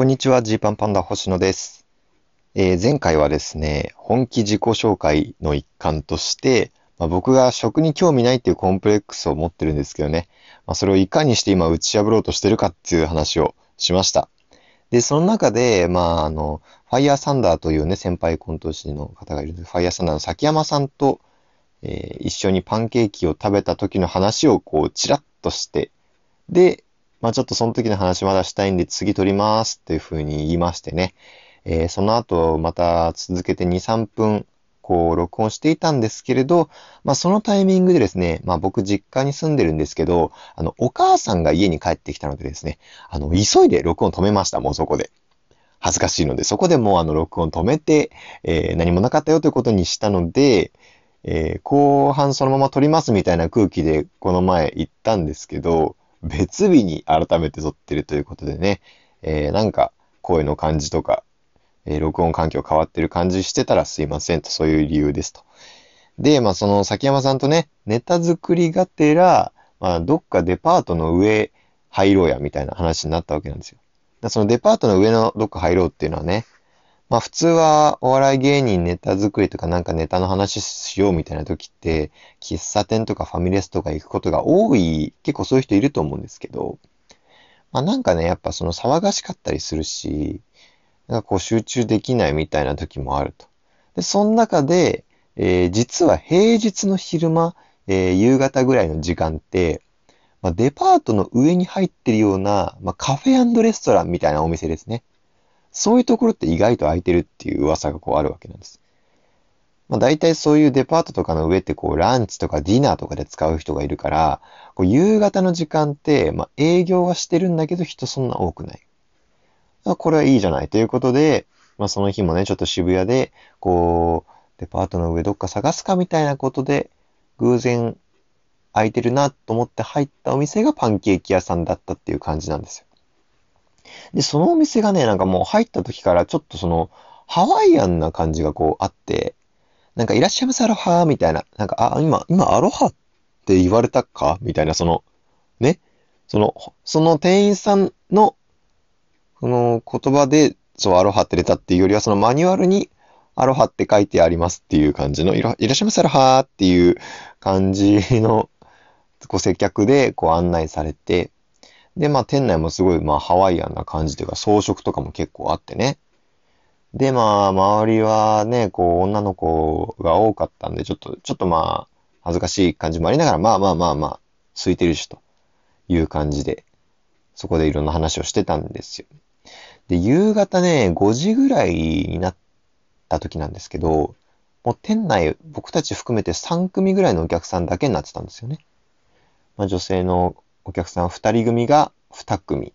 こんにちは、ジーパンパンダ星野です。えー前回はですね、本気自己紹介の一環として、まあ、僕が食に興味ないっていうコンプレックスを持ってるんですけどね、まあ、それをいかにして今打ち破ろうとしてるかっていう話をしました。で、その中で、まあ、あの、ファイヤーサンダーというね、先輩コント師の方がいるんで、ファイヤーサンダーの崎山さんと、えー一緒にパンケーキを食べた時の話をこう、チラッとして、で、まあちょっとその時の話まだしたいんで次撮りますっていう風に言いましてね。えーその後また続けて2、3分こう録音していたんですけれど、まあそのタイミングでですね、まあ僕実家に住んでるんですけど、あのお母さんが家に帰ってきたのでですね、あの急いで録音止めました、もうそこで。恥ずかしいので、そこでもうあの録音止めて、えー何もなかったよということにしたので、えー後半そのまま撮りますみたいな空気でこの前言ったんですけど、別日に改めて撮ってるということでね、えーなんか声の感じとか、えー録音環境変わってる感じしてたらすいませんと、そういう理由ですと。で、まあその崎山さんとね、ネタ作りがてら、まあどっかデパートの上入ろうやみたいな話になったわけなんですよ。そのデパートの上のどっか入ろうっていうのはね、まあ普通はお笑い芸人ネタ作りとかなんかネタの話しようみたいな時って、喫茶店とかファミレスとか行くことが多い、結構そういう人いると思うんですけど、まあなんかね、やっぱその騒がしかったりするし、なんかこう集中できないみたいな時もあると。で、その中で、えー実は平日の昼間、えー夕方ぐらいの時間って、まあ、デパートの上に入ってるような、まあ、カフェレストランみたいなお店ですね。そういうところって意外と空いてるっていう噂がこうあるわけなんです。まあ、大体そういうデパートとかの上ってこうランチとかディナーとかで使う人がいるから、こう夕方の時間って、まあ、営業はしてるんだけど人そんな多くない。あこれはいいじゃないということで、まあ、その日もね、ちょっと渋谷で、こう、デパートの上どっか探すかみたいなことで、偶然空いてるなと思って入ったお店がパンケーキ屋さんだったっていう感じなんですよ。で、そのお店がね、なんかもう入った時からちょっとその、ハワイアンな感じがこうあって、なんかいらっしゃいませアロハみたいな、なんか、あ、今、今アロハって言われたかみたいな、その、ね、その、その店員さんの、その言葉で、そう、アロハって出たっていうよりは、そのマニュアルに、アロハって書いてありますっていう感じの、いらいらっしゃいませアロハっていう感じの、こう接客でこう案内されて、で、まあ店内もすごいまあハワイアンな感じというか装飾とかも結構あってね。で、まあ周りはね、こう女の子が多かったんで、ちょっと、ちょっとまあ恥ずかしい感じもありながら、まあまあまあまあ、空いてるしという感じで、そこでいろんな話をしてたんですよ。で、夕方ね、5時ぐらいになった時なんですけど、もう店内、僕たち含めて3組ぐらいのお客さんだけになってたんですよね。まあ、女性のお客さん2人組が2組。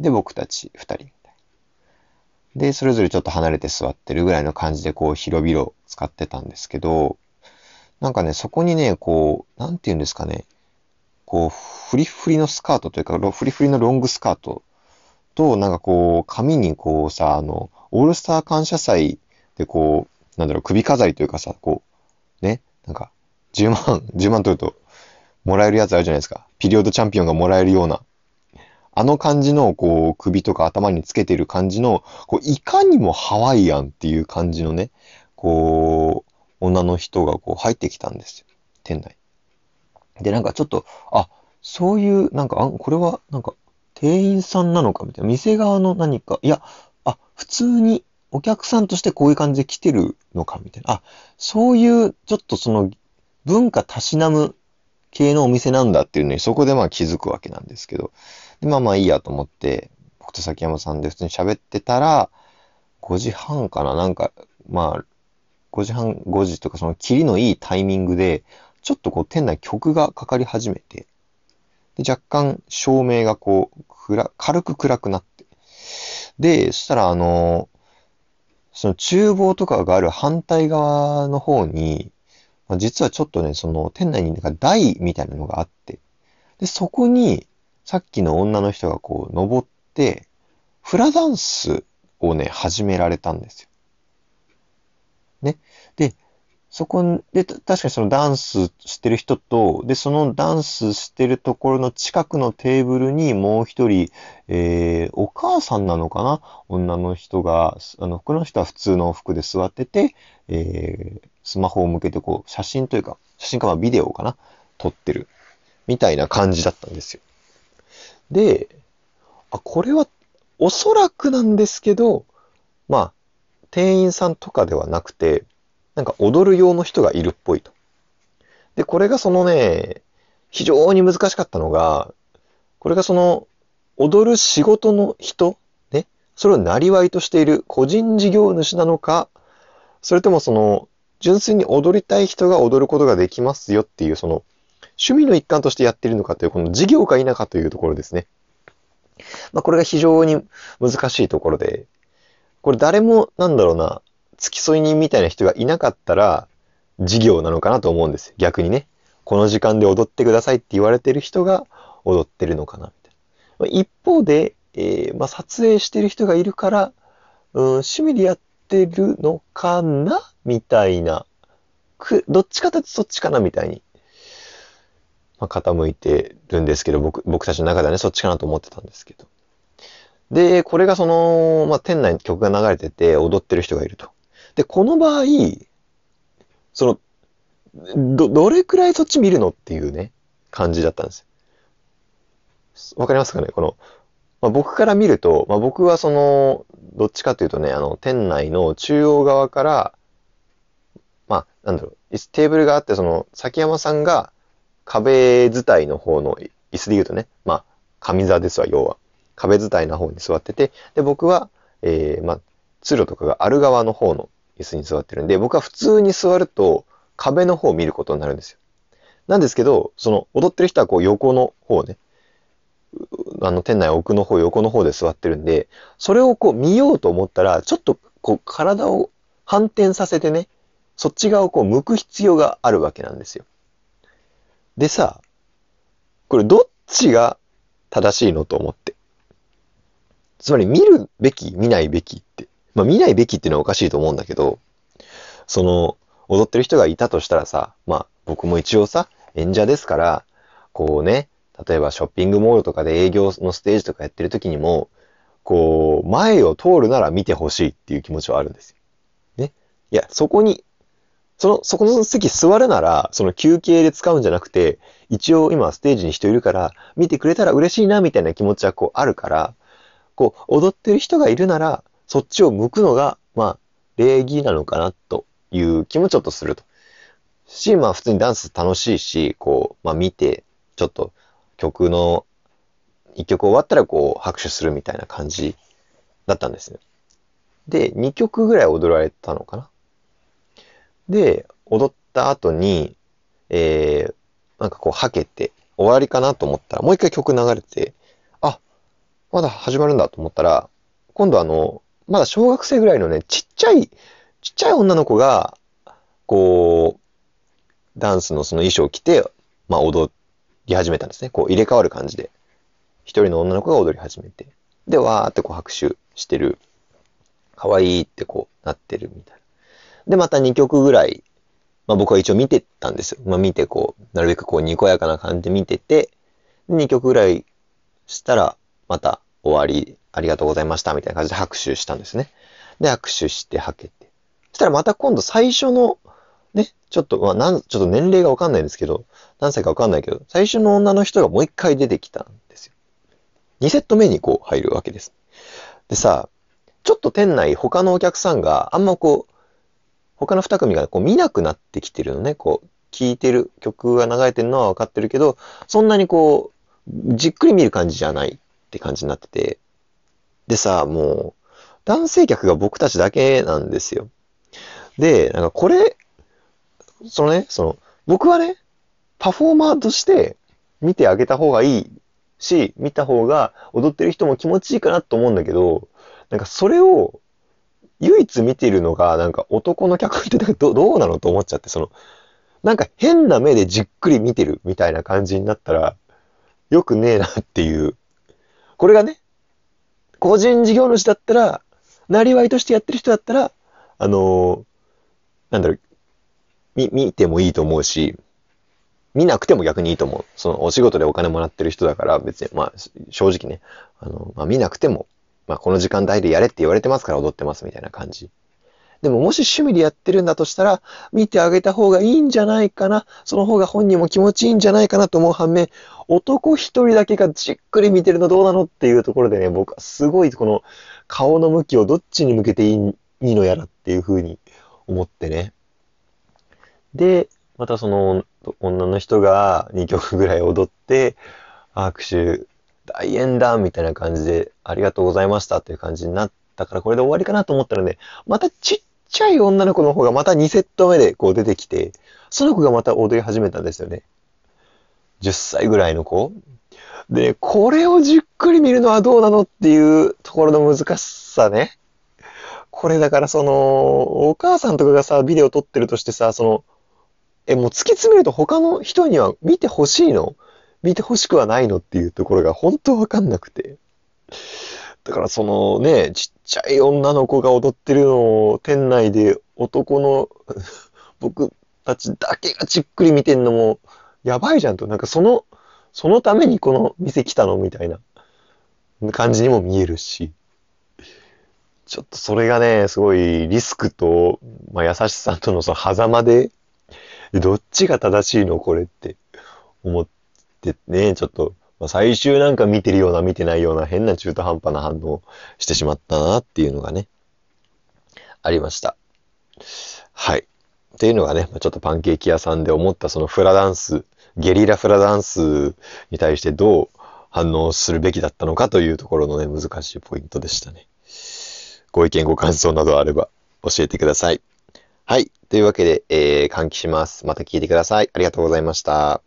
で、僕たち2人。で、それぞれちょっと離れて座ってるぐらいの感じで、こう、広々使ってたんですけど、なんかね、そこにね、こう、なんて言うんですかね、こう、フリフリのスカートというか、フリフリのロングスカートと、なんかこう、髪にこうさ、あの、オールスター感謝祭でこう、なんだろう、首飾りというかさ、こう、ね、なんか、10万、10万取ると、もらえるやつあるじゃないですか。ピリオドチャンピオンがもらえるような。あの感じの、こう、首とか頭につけてる感じの、こう、いかにもハワイアンっていう感じのね、こう、女の人がこう入ってきたんですよ。店内。で、なんかちょっと、あ、そういう、なんか、あ、これは、なんか、店員さんなのかみたいな。店側の何か、いや、あ、普通にお客さんとしてこういう感じで来てるのかみたいな。あ、そういう、ちょっとその、文化たしなむ系のお店なんだっていうのに、そこでまあ気づくわけなんですけど。で、まあまあいいやと思って、僕と崎山さんで普通に喋ってたら、5時半かな？なんか、まあ、5時半、5時とかその切りのいいタイミングで、ちょっとこう店内曲がかかり始めて、で、若干照明がこう、暗、軽く暗くなって。で、そしたらあの、その厨房とかがある反対側の方に、まあ実はちょっとね、その店内になんか台みたいなのがあって、で、そこにさっきの女の人がこう登って、フラダンスをね、始められたんですよ。ね。で、そこで、確かにそのダンスしてる人と、で、そのダンスしてるところの近くのテーブルにもう一人、えー、お母さんなのかな？女の人が、あの、この人は普通の服で座ってて、えー、スマホを向けてこう、写真というか、写真かまあビデオかな？撮ってる。みたいな感じだったんですよ。で、あ、これは、おそらくなんですけど、まあ、店員さんとかではなくて、なんか踊る用の人がいるっぽいと。で、これがそのね、非常に難しかったのが、これがその、踊る仕事の人、ね、それをなりわいとしている個人事業主なのか、それともその、純粋に踊りたい人が踊ることができますよっていう、その、趣味の一環としてやっているのかという、この事業か否かというところですね。まあ、これが非常に難しいところで、これ誰も、なんだろうな、付き添い人みたいな人がいなかったら、事業なのかなと思うんです。逆にね。この時間で踊ってくださいって言われてる人が踊ってるのかな、みたいな。一方で、えー、まあ、撮影してる人がいるから、うん、趣味でやってるのかなみたいな。く、どっちかというとそっちかなみたいに。まあ、傾いてるんですけど、僕、僕たちの中ではね、そっちかなと思ってたんですけど。で、これがその、まあ、店内に曲が流れてて踊ってる人がいると。で、この場合、その、ど、どれくらいそっち見るのっていうね、感じだったんです。わかりますかね？この、まあ、僕から見ると、まあ、僕はその、どっちかというとね、あの、店内の中央側から、まあ、なんだろう、テーブルがあって、その、崎山さんが壁伝いの方の椅子で言うとね、まあ、上座ですわ、要は。壁伝いの方に座ってて、で、僕は、えー、まあ、通路とかがある側の方の椅子に座ってるんで、僕は普通に座ると壁の方を見ることになるんですよ。なんですけど、その踊ってる人はこう横の方ね、あの店内奥の方、横の方で座ってるんで、それをこう見ようと思ったら、ちょっとこう体を反転させてね、そっち側をこう向く必要があるわけなんですよ。でさ、これどっちが正しいのと思って。つまり見るべき、見ないべきまあ見ないべきっていうのはおかしいと思うんだけど、その、踊ってる人がいたとしたらさ、まあ僕も一応さ、演者ですから、こうね、例えばショッピングモールとかで営業のステージとかやってる時にも、こう、前を通るなら見てほしいっていう気持ちはあるんですよ。ね。いや、そこに、その、そこの席座るなら、その休憩で使うんじゃなくて、一応今ステージに人いるから、見てくれたら嬉しいな、みたいな気持ちはこうあるから、こう、踊ってる人がいるなら、そっちを向くのが、まあ、礼儀なのかなという気もちょっとすると。し、まあ普通にダンス楽しいし、こう、まあ見て、ちょっと曲の一曲終わったらこう拍手するみたいな感じだったんですよ。で、2曲ぐらい踊られたのかな。で、踊った後に、えー、なんかこう、はけて、終わりかなと思ったら、もう一回曲流れて、あ、まだ始まるんだと思ったら、今度あの、まだ小学生ぐらいのね、ちっちゃい、ちっちゃい女の子が、こう、ダンスのその衣装を着て、まあ踊り始めたんですね。こう入れ替わる感じで。一人の女の子が踊り始めて。で、わーってこう拍手してる。可愛いってこうなってるみたいな。で、また2曲ぐらい、まあ僕は一応見てたんですよ。まあ見てこう、なるべくこうにこやかな感じで見てて、2曲ぐらいしたら、また終わりありがとうございました、みたいな感じで拍手したんですね。で、拍手してはけて。そしたらまた今度最初の、ね、ちょっと、まあ、なん、ちょっと年齢がわかんないんですけど、何歳かわかんないけど、最初の女の人がもう一回出てきたんですよ。2セット目にこう入るわけです。でさ、ちょっと店内他のお客さんがあんまこう、他の二組がこう見なくなってきてるのね。こう、聴いてる曲が流れてるのは分かってるけど、そんなにこう、じっくり見る感じじゃないって感じになってて、でさ、もう、男性客が僕たちだけなんですよ。で、なんかこれ、そのね、その、僕はね、パフォーマーとして見てあげた方がいいし、見た方が踊ってる人も気持ちいいかなと思うんだけど、なんかそれを唯一見てるのが、なんか男の客ってどどうなのと思っちゃって、その、なんか変な目でじっくり見てるみたいな感じになったら、よくねえなっていう。これがね、個人事業主だったら、なりわいとしてやってる人だったら、あのー、なんだろう、み、見てもいいと思うし、見なくても逆にいいと思う。そのお仕事でお金もらってる人だから別に、まあ正直ね、あの、まあ見なくても、まあこの時間帯でやれって言われてますから踊ってますみたいな感じ。でももし趣味でやってるんだとしたら、見てあげた方がいいんじゃないかな。その方が本人も気持ちいいんじゃないかなと思う反面、男一人だけがじっくり見てるのどうなのっていうところでね、僕はすごいこの顔の向きをどっちに向けていいのやらっていうふうに思ってね。で、またその女の人が2曲ぐらい踊って、握手、大演談みたいな感じで、ありがとうございましたっていう感じになったから、これで終わりかなと思ったらね、またちっちゃい女の子の方がまた2セット目でこう出てきて、その子がまた踊り始めたんですよね。10歳ぐらいの子。で、これをじっくり見るのはどうなのっていうところの難しさね。これだからその、お母さんとかがさ、ビデオ撮ってるとしてさ、その、え、もう突き詰めると他の人には見てほしいの？見てほしくはないの？っていうところが本当わかんなくて。だからそのね、ちっちゃい女の子が踊ってるのを店内で男の 僕たちだけがじっくり見てんのもやばいじゃんと。なんかその、そのためにこの店来たのみたいな感じにも見えるし。ちょっとそれがね、すごいリスクと、まあ、優しさとのその狭間でどっちが正しいのこれって思ってね、ちょっと、まあ、最終なんか見てるような見てないような変な中途半端な反応してしまったなっていうのがね、ありました。はい。っていうのがね、ちょっとパンケーキ屋さんで思ったそのフラダンス、ゲリラフラダンスに対してどう反応するべきだったのかというところのね、難しいポイントでしたね。ご意見ご感想などあれば教えてください。はい。というわけで、えー、換気します。また聞いてください。ありがとうございました。